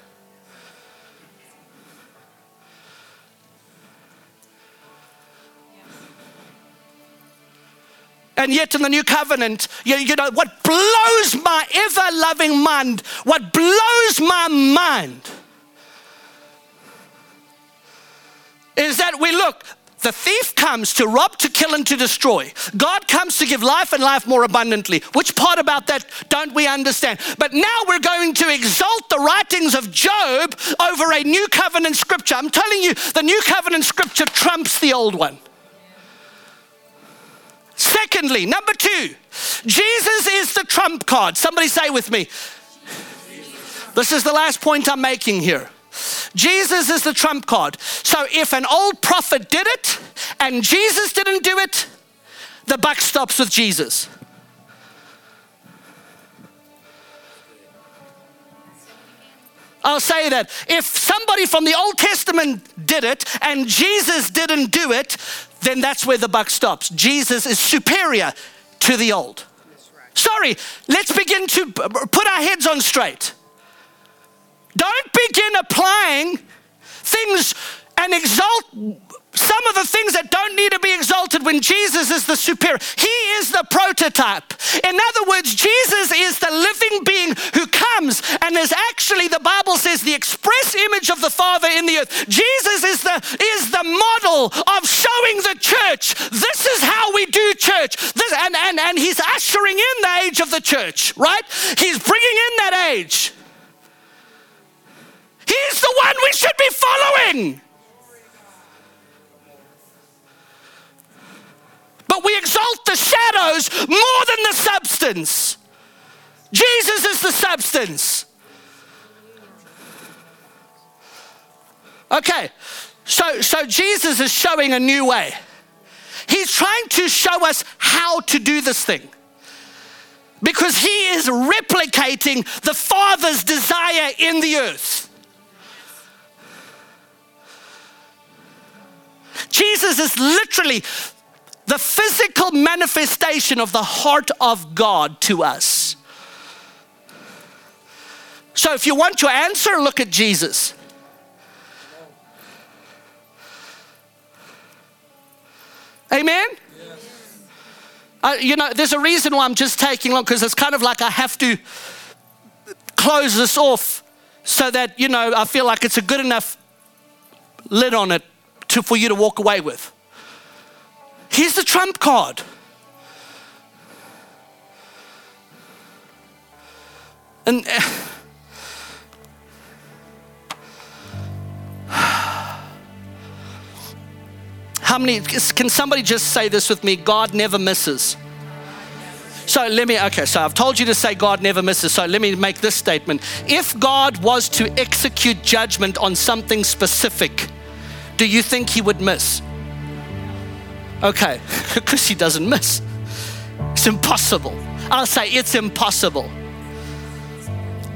And yet, in the new covenant, you, you know, what blows my ever loving mind, what blows my mind is that we look, the thief comes to rob, to kill, and to destroy. God comes to give life and life more abundantly. Which part about that don't we understand? But now we're going to exalt the writings of Job over a new covenant scripture. I'm telling you, the new covenant scripture trumps the old one. Secondly, number two, Jesus is the trump card. Somebody say with me. This is the last point I'm making here. Jesus is the trump card. So if an old prophet did it and Jesus didn't do it, the buck stops with Jesus. I'll say that if somebody from the Old Testament did it and Jesus didn't do it, then that's where the buck stops. Jesus is superior to the old. Sorry, let's begin to put our heads on straight. Don't begin applying things and exalt some of the things that don't need to be exalted when Jesus is the superior. He is the prototype. In other words, Jesus is the living being who comes and is actually, the Bible says, the express image of the Father in the earth. Jesus is the, is the model of showing the church this is how we do church. This, and, and, and he's ushering in the age of the church, right? He's bringing in that age. He's the one we should be following. but we exalt the shadows more than the substance. Jesus is the substance. Okay, so, so Jesus is showing a new way. He's trying to show us how to do this thing because he is replicating the Father's desire in the earth. Jesus is literally the physical manifestation of the heart of God to us. So, if you want your answer, look at Jesus. Amen? Yes. Uh, you know, there's a reason why I'm just taking long because it's kind of like I have to close this off so that, you know, I feel like it's a good enough lid on it to, for you to walk away with. Here's the trump card. And how many can somebody just say this with me? God never misses. So let me, okay, so I've told you to say God never misses. So let me make this statement. If God was to execute judgment on something specific, do you think he would miss? Okay, because he doesn't miss. It's impossible. I'll say it's impossible.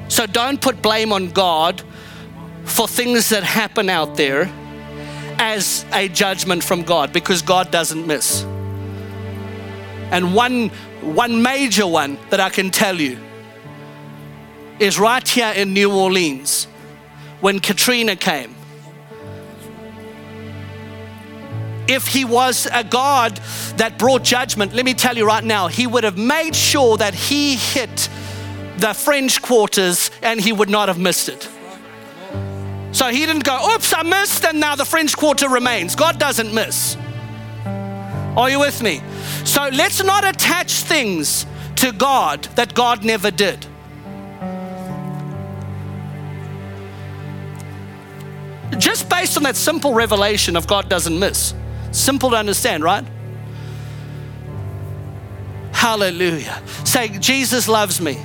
So don't put blame on God for things that happen out there as a judgment from God because God doesn't miss. And one, one major one that I can tell you is right here in New Orleans when Katrina came. If he was a God that brought judgment, let me tell you right now, he would have made sure that he hit the French quarters and he would not have missed it. So he didn't go, oops, I missed, and now the French quarter remains. God doesn't miss. Are you with me? So let's not attach things to God that God never did. Just based on that simple revelation of God doesn't miss. Simple to understand, right? Hallelujah. Say, Jesus loves me.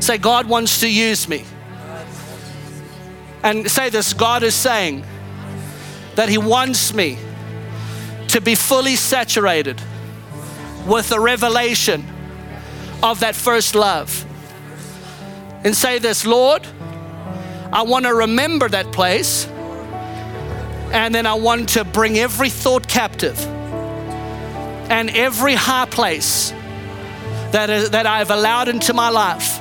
Say, God wants to use me. And say this God is saying that He wants me to be fully saturated with the revelation of that first love. and say this Lord, I want to remember that place. And then I want to bring every thought captive and every high place that, is, that I've allowed into my life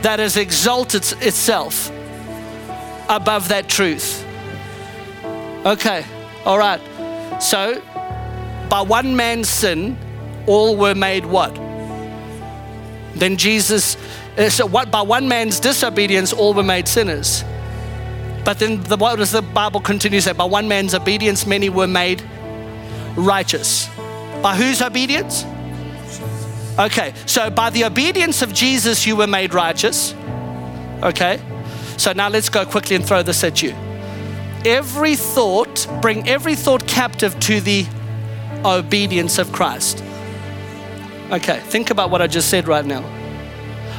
that has exalted itself above that truth. Okay, all right. So, by one man's sin, all were made what? Then Jesus, uh, so what? By one man's disobedience, all were made sinners. But then the, what does the Bible continue to say? By one man's obedience, many were made righteous. By whose obedience? Okay, so by the obedience of Jesus, you were made righteous. Okay, so now let's go quickly and throw this at you. Every thought, bring every thought captive to the obedience of Christ. Okay, think about what I just said right now.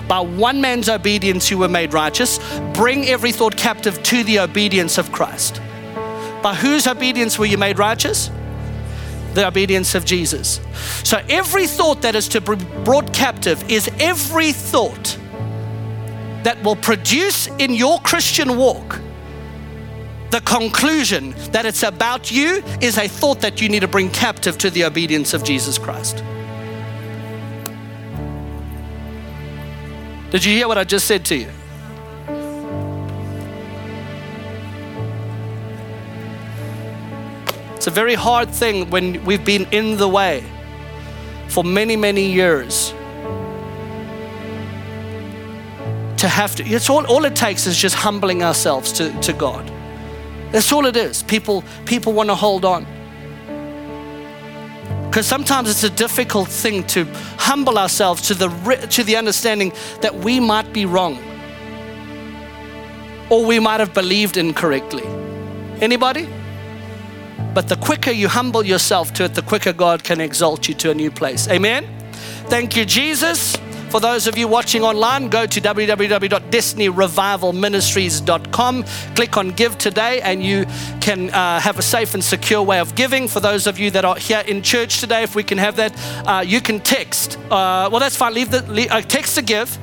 By one man's obedience, you were made righteous. Bring every thought captive to the obedience of Christ. By whose obedience were you made righteous? The obedience of Jesus. So every thought that is to be brought captive is every thought that will produce in your Christian walk the conclusion that it's about you is a thought that you need to bring captive to the obedience of Jesus Christ. Did you hear what I just said to you? It's a very hard thing when we've been in the way for many, many years. To have to, it's all, all it takes is just humbling ourselves to, to God. That's all it is. People, people want to hold on. Because sometimes it's a difficult thing to humble ourselves to the, to the understanding that we might be wrong or we might have believed incorrectly. Anybody? But the quicker you humble yourself to it, the quicker God can exalt you to a new place. Amen? Thank you, Jesus. For those of you watching online, go to www.destinyrevivalministries.com. Click on Give Today, and you can uh, have a safe and secure way of giving. For those of you that are here in church today, if we can have that, uh, you can text. Uh, well, that's fine. Leave the leave, uh, text to give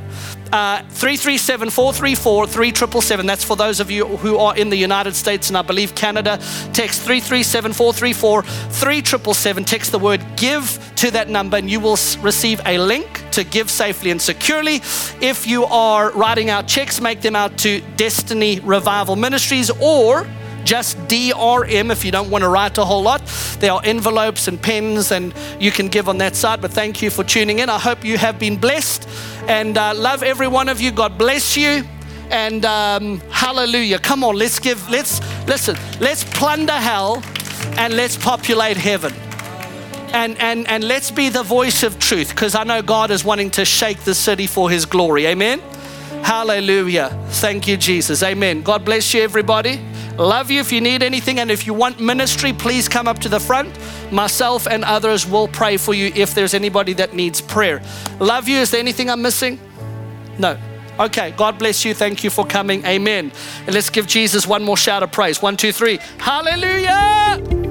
uh, 337 434 3777. That's for those of you who are in the United States and I believe Canada. Text 337 434 3777. Text the word give to that number and you will receive a link to give safely and securely. If you are writing out checks, make them out to Destiny Revival Ministries or just DRM if you don't want to write a whole lot. There are envelopes and pens, and you can give on that side. But thank you for tuning in. I hope you have been blessed and uh, love every one of you. God bless you. And um, hallelujah. Come on, let's give, let's, listen, let's plunder hell and let's populate heaven. And, and, and let's be the voice of truth because I know God is wanting to shake the city for his glory. Amen. Hallelujah. Thank you, Jesus. Amen. God bless you, everybody. Love you. If you need anything and if you want ministry, please come up to the front. Myself and others will pray for you if there's anybody that needs prayer. Love you. Is there anything I'm missing? No. Okay, God bless you. Thank you for coming. Amen. And let's give Jesus one more shout of praise. One, two, three. Hallelujah.